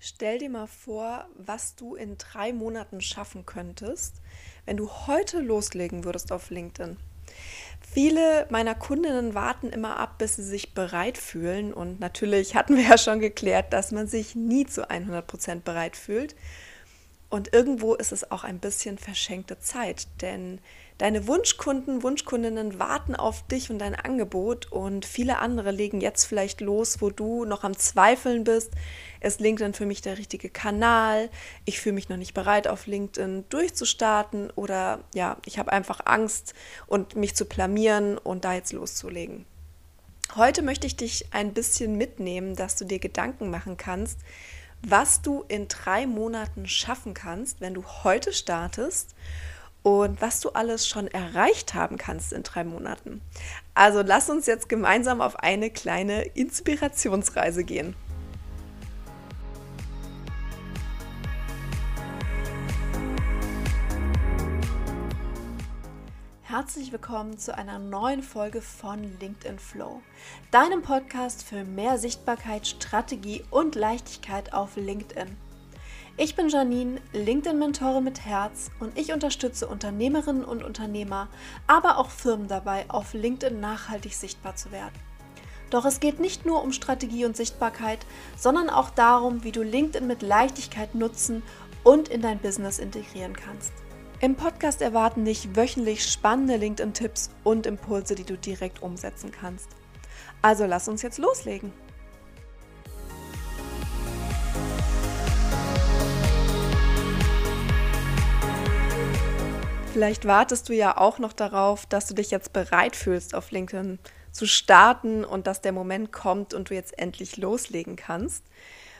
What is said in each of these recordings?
Stell dir mal vor, was du in drei Monaten schaffen könntest, wenn du heute loslegen würdest auf LinkedIn. Viele meiner Kundinnen warten immer ab, bis sie sich bereit fühlen. Und natürlich hatten wir ja schon geklärt, dass man sich nie zu 100 Prozent bereit fühlt. Und irgendwo ist es auch ein bisschen verschenkte Zeit, denn deine Wunschkunden, Wunschkundinnen warten auf dich und dein Angebot und viele andere legen jetzt vielleicht los, wo du noch am Zweifeln bist. Ist LinkedIn für mich der richtige Kanal? Ich fühle mich noch nicht bereit, auf LinkedIn durchzustarten oder ja, ich habe einfach Angst und mich zu blamieren und da jetzt loszulegen. Heute möchte ich dich ein bisschen mitnehmen, dass du dir Gedanken machen kannst, was du in drei Monaten schaffen kannst, wenn du heute startest und was du alles schon erreicht haben kannst in drei Monaten. Also lass uns jetzt gemeinsam auf eine kleine Inspirationsreise gehen. Herzlich willkommen zu einer neuen Folge von LinkedIn Flow, deinem Podcast für mehr Sichtbarkeit, Strategie und Leichtigkeit auf LinkedIn. Ich bin Janine, LinkedIn-Mentorin mit Herz und ich unterstütze Unternehmerinnen und Unternehmer, aber auch Firmen dabei, auf LinkedIn nachhaltig sichtbar zu werden. Doch es geht nicht nur um Strategie und Sichtbarkeit, sondern auch darum, wie du LinkedIn mit Leichtigkeit nutzen und in dein Business integrieren kannst. Im Podcast erwarten dich wöchentlich spannende LinkedIn-Tipps und Impulse, die du direkt umsetzen kannst. Also lass uns jetzt loslegen. Vielleicht wartest du ja auch noch darauf, dass du dich jetzt bereit fühlst, auf LinkedIn zu starten und dass der Moment kommt und du jetzt endlich loslegen kannst.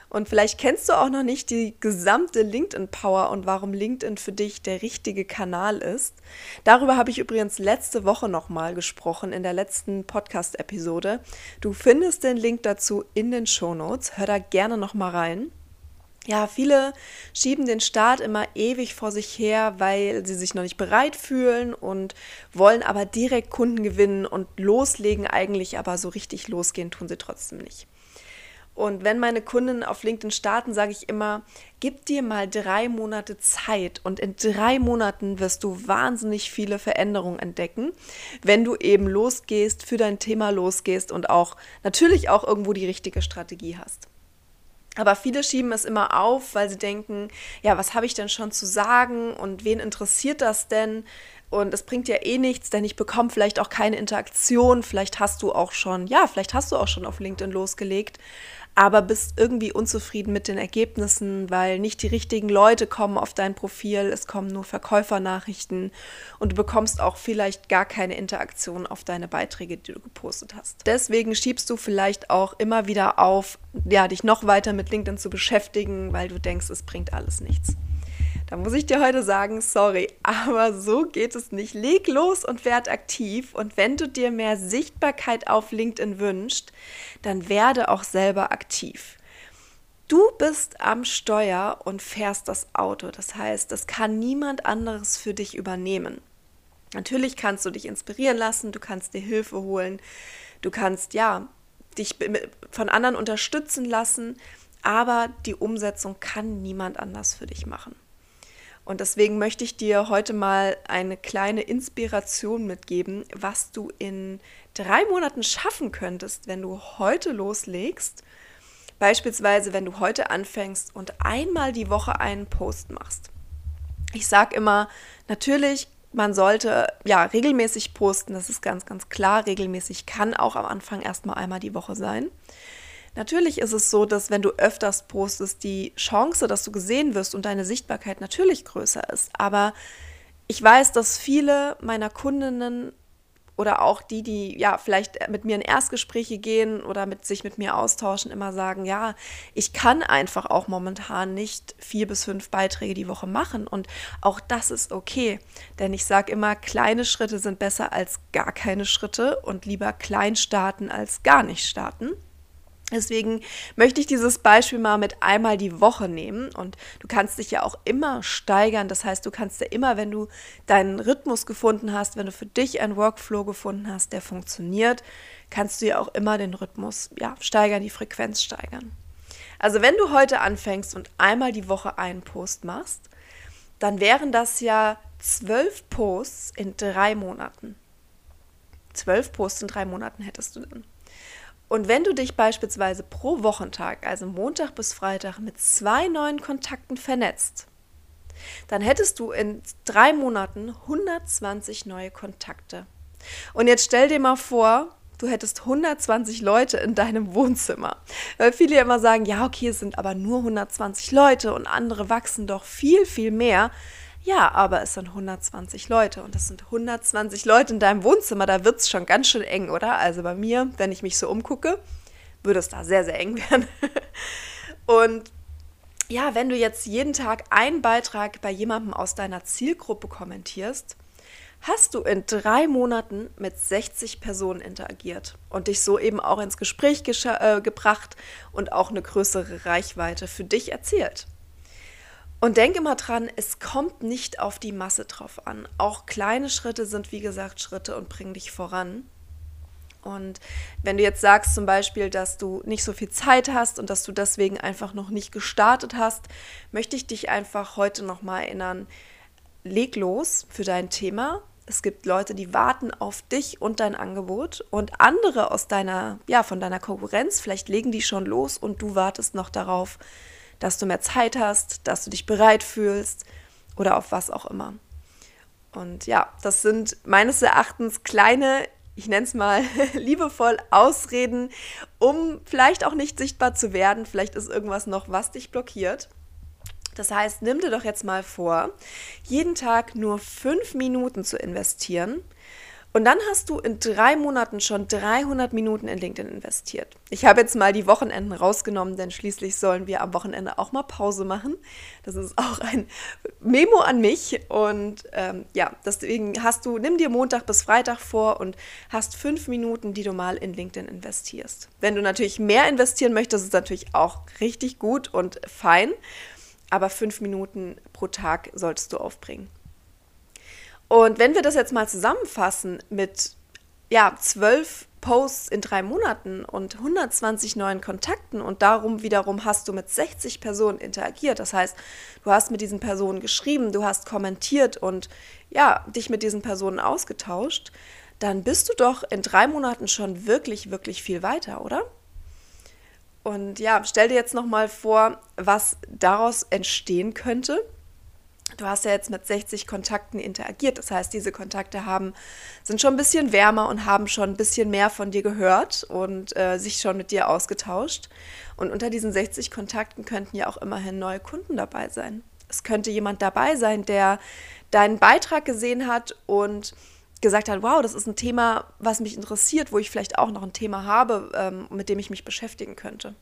Und vielleicht kennst du auch noch nicht die gesamte LinkedIn-Power und warum LinkedIn für dich der richtige Kanal ist. Darüber habe ich übrigens letzte Woche nochmal gesprochen in der letzten Podcast-Episode. Du findest den Link dazu in den Show Notes. Hör da gerne nochmal rein. Ja, viele schieben den Start immer ewig vor sich her, weil sie sich noch nicht bereit fühlen und wollen aber direkt Kunden gewinnen und loslegen eigentlich, aber so richtig losgehen tun sie trotzdem nicht. Und wenn meine Kunden auf LinkedIn starten, sage ich immer, gib dir mal drei Monate Zeit und in drei Monaten wirst du wahnsinnig viele Veränderungen entdecken, wenn du eben losgehst, für dein Thema losgehst und auch natürlich auch irgendwo die richtige Strategie hast. Aber viele schieben es immer auf, weil sie denken, ja, was habe ich denn schon zu sagen und wen interessiert das denn? Und es bringt ja eh nichts, denn ich bekomme vielleicht auch keine Interaktion. Vielleicht hast du auch schon, ja, vielleicht hast du auch schon auf LinkedIn losgelegt aber bist irgendwie unzufrieden mit den Ergebnissen, weil nicht die richtigen Leute kommen auf dein Profil, es kommen nur Verkäufernachrichten und du bekommst auch vielleicht gar keine Interaktion auf deine Beiträge, die du gepostet hast. Deswegen schiebst du vielleicht auch immer wieder auf, ja, dich noch weiter mit LinkedIn zu beschäftigen, weil du denkst, es bringt alles nichts. Da muss ich dir heute sagen, sorry, aber so geht es nicht. Leg los und werd aktiv. Und wenn du dir mehr Sichtbarkeit auf LinkedIn wünschst, dann werde auch selber aktiv. Du bist am Steuer und fährst das Auto. Das heißt, das kann niemand anderes für dich übernehmen. Natürlich kannst du dich inspirieren lassen, du kannst dir Hilfe holen, du kannst ja dich von anderen unterstützen lassen, aber die Umsetzung kann niemand anders für dich machen. Und deswegen möchte ich dir heute mal eine kleine Inspiration mitgeben, was du in drei Monaten schaffen könntest, wenn du heute loslegst. Beispielsweise, wenn du heute anfängst und einmal die Woche einen Post machst. Ich sage immer, natürlich, man sollte ja regelmäßig posten, das ist ganz, ganz klar. Regelmäßig kann auch am Anfang erstmal einmal die Woche sein. Natürlich ist es so, dass wenn du öfters postest, die Chance, dass du gesehen wirst und deine Sichtbarkeit natürlich größer ist. Aber ich weiß, dass viele meiner Kundinnen oder auch die, die ja vielleicht mit mir in Erstgespräche gehen oder mit sich mit mir austauschen, immer sagen, ja, ich kann einfach auch momentan nicht vier bis fünf Beiträge die Woche machen und auch das ist okay, denn ich sage immer, kleine Schritte sind besser als gar keine Schritte und lieber klein starten als gar nicht starten. Deswegen möchte ich dieses Beispiel mal mit einmal die Woche nehmen und du kannst dich ja auch immer steigern. Das heißt, du kannst ja immer, wenn du deinen Rhythmus gefunden hast, wenn du für dich einen Workflow gefunden hast, der funktioniert, kannst du ja auch immer den Rhythmus ja, steigern, die Frequenz steigern. Also wenn du heute anfängst und einmal die Woche einen Post machst, dann wären das ja zwölf Posts in drei Monaten. Zwölf Posts in drei Monaten hättest du dann. Und wenn du dich beispielsweise pro Wochentag, also Montag bis Freitag, mit zwei neuen Kontakten vernetzt, dann hättest du in drei Monaten 120 neue Kontakte. Und jetzt stell dir mal vor, du hättest 120 Leute in deinem Wohnzimmer. Weil viele immer sagen, ja, okay, es sind aber nur 120 Leute und andere wachsen doch viel, viel mehr. Ja, aber es sind 120 Leute und das sind 120 Leute in deinem Wohnzimmer. Da wird es schon ganz schön eng, oder? Also bei mir, wenn ich mich so umgucke, würde es da sehr, sehr eng werden. und ja, wenn du jetzt jeden Tag einen Beitrag bei jemandem aus deiner Zielgruppe kommentierst, hast du in drei Monaten mit 60 Personen interagiert und dich so eben auch ins Gespräch äh, gebracht und auch eine größere Reichweite für dich erzielt. Und denk immer dran, es kommt nicht auf die Masse drauf an. Auch kleine Schritte sind, wie gesagt, Schritte und bringen dich voran. Und wenn du jetzt sagst zum Beispiel, dass du nicht so viel Zeit hast und dass du deswegen einfach noch nicht gestartet hast, möchte ich dich einfach heute nochmal erinnern, leg los für dein Thema. Es gibt Leute, die warten auf dich und dein Angebot und andere aus deiner, ja, von deiner Konkurrenz, vielleicht legen die schon los und du wartest noch darauf, dass du mehr Zeit hast, dass du dich bereit fühlst oder auf was auch immer. Und ja, das sind meines Erachtens kleine, ich nenne es mal liebevoll Ausreden, um vielleicht auch nicht sichtbar zu werden. Vielleicht ist irgendwas noch, was dich blockiert. Das heißt, nimm dir doch jetzt mal vor, jeden Tag nur fünf Minuten zu investieren und dann hast du in drei Monaten schon 300 Minuten in LinkedIn investiert. Ich habe jetzt mal die Wochenenden rausgenommen, denn schließlich sollen wir am Wochenende auch mal Pause machen. Das ist auch ein Memo an mich. Und ähm, ja, deswegen hast du, nimm dir Montag bis Freitag vor und hast fünf Minuten, die du mal in LinkedIn investierst. Wenn du natürlich mehr investieren möchtest, ist natürlich auch richtig gut und fein. Aber fünf Minuten pro Tag solltest du aufbringen. Und wenn wir das jetzt mal zusammenfassen mit ja, zwölf Posts in drei Monaten und 120 neuen Kontakten und darum wiederum hast du mit 60 Personen interagiert. Das heißt, du hast mit diesen Personen geschrieben, du hast kommentiert und ja, dich mit diesen Personen ausgetauscht, dann bist du doch in drei Monaten schon wirklich, wirklich viel weiter, oder? Und ja, stell dir jetzt nochmal vor, was daraus entstehen könnte, Du hast ja jetzt mit 60 Kontakten interagiert. Das heißt, diese Kontakte haben, sind schon ein bisschen wärmer und haben schon ein bisschen mehr von dir gehört und äh, sich schon mit dir ausgetauscht. Und unter diesen 60 Kontakten könnten ja auch immerhin neue Kunden dabei sein. Es könnte jemand dabei sein, der deinen Beitrag gesehen hat und gesagt hat, wow, das ist ein Thema, was mich interessiert, wo ich vielleicht auch noch ein Thema habe, ähm, mit dem ich mich beschäftigen könnte.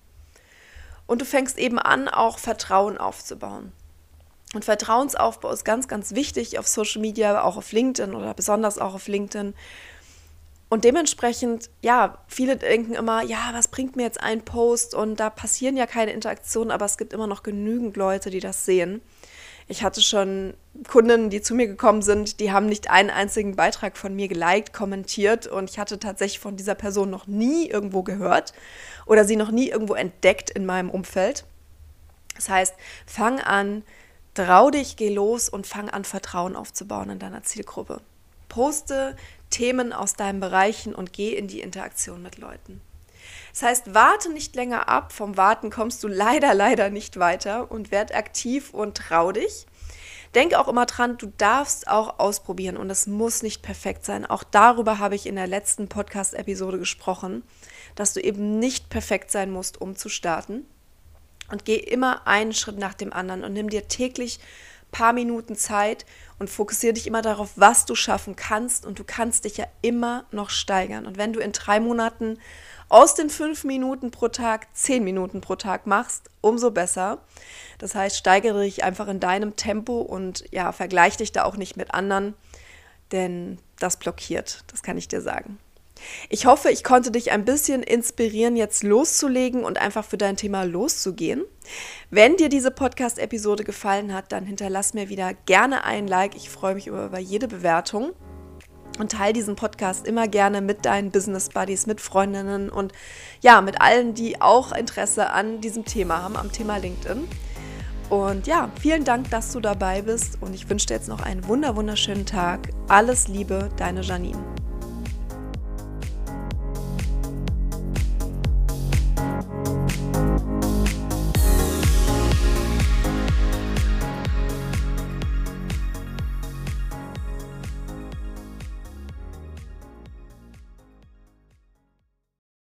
Und du fängst eben an, auch Vertrauen aufzubauen. Und Vertrauensaufbau ist ganz, ganz wichtig auf Social Media, auch auf LinkedIn oder besonders auch auf LinkedIn. Und dementsprechend, ja, viele denken immer, ja, was bringt mir jetzt ein Post? Und da passieren ja keine Interaktionen, aber es gibt immer noch genügend Leute, die das sehen. Ich hatte schon Kunden, die zu mir gekommen sind, die haben nicht einen einzigen Beitrag von mir geliked, kommentiert und ich hatte tatsächlich von dieser Person noch nie irgendwo gehört oder sie noch nie irgendwo entdeckt in meinem Umfeld. Das heißt, fang an, Trau dich, geh los und fang an, Vertrauen aufzubauen in deiner Zielgruppe. Poste Themen aus deinen Bereichen und geh in die Interaktion mit Leuten. Das heißt, warte nicht länger ab. Vom Warten kommst du leider, leider nicht weiter und werd aktiv und trau dich. Denke auch immer dran, du darfst auch ausprobieren und es muss nicht perfekt sein. Auch darüber habe ich in der letzten Podcast-Episode gesprochen, dass du eben nicht perfekt sein musst, um zu starten und geh immer einen Schritt nach dem anderen und nimm dir täglich paar Minuten Zeit und fokussiere dich immer darauf, was du schaffen kannst und du kannst dich ja immer noch steigern. Und wenn du in drei Monaten aus den fünf Minuten pro Tag zehn Minuten pro Tag machst, umso besser. Das heißt, steigere dich einfach in deinem Tempo und ja, vergleiche dich da auch nicht mit anderen, denn das blockiert, das kann ich dir sagen. Ich hoffe, ich konnte dich ein bisschen inspirieren, jetzt loszulegen und einfach für dein Thema loszugehen. Wenn dir diese Podcast-Episode gefallen hat, dann hinterlass mir wieder gerne ein Like. Ich freue mich über, jede Bewertung. und teile diesen Podcast immer gerne mit deinen Business Buddies, mit Freundinnen und ja, mit allen, die auch Interesse an diesem Thema haben, am Thema LinkedIn. Und ja, vielen Dank, dass du dabei bist und ich wünsche dir jetzt noch einen wunder wunderschönen Tag. Alles Liebe, deine Janine.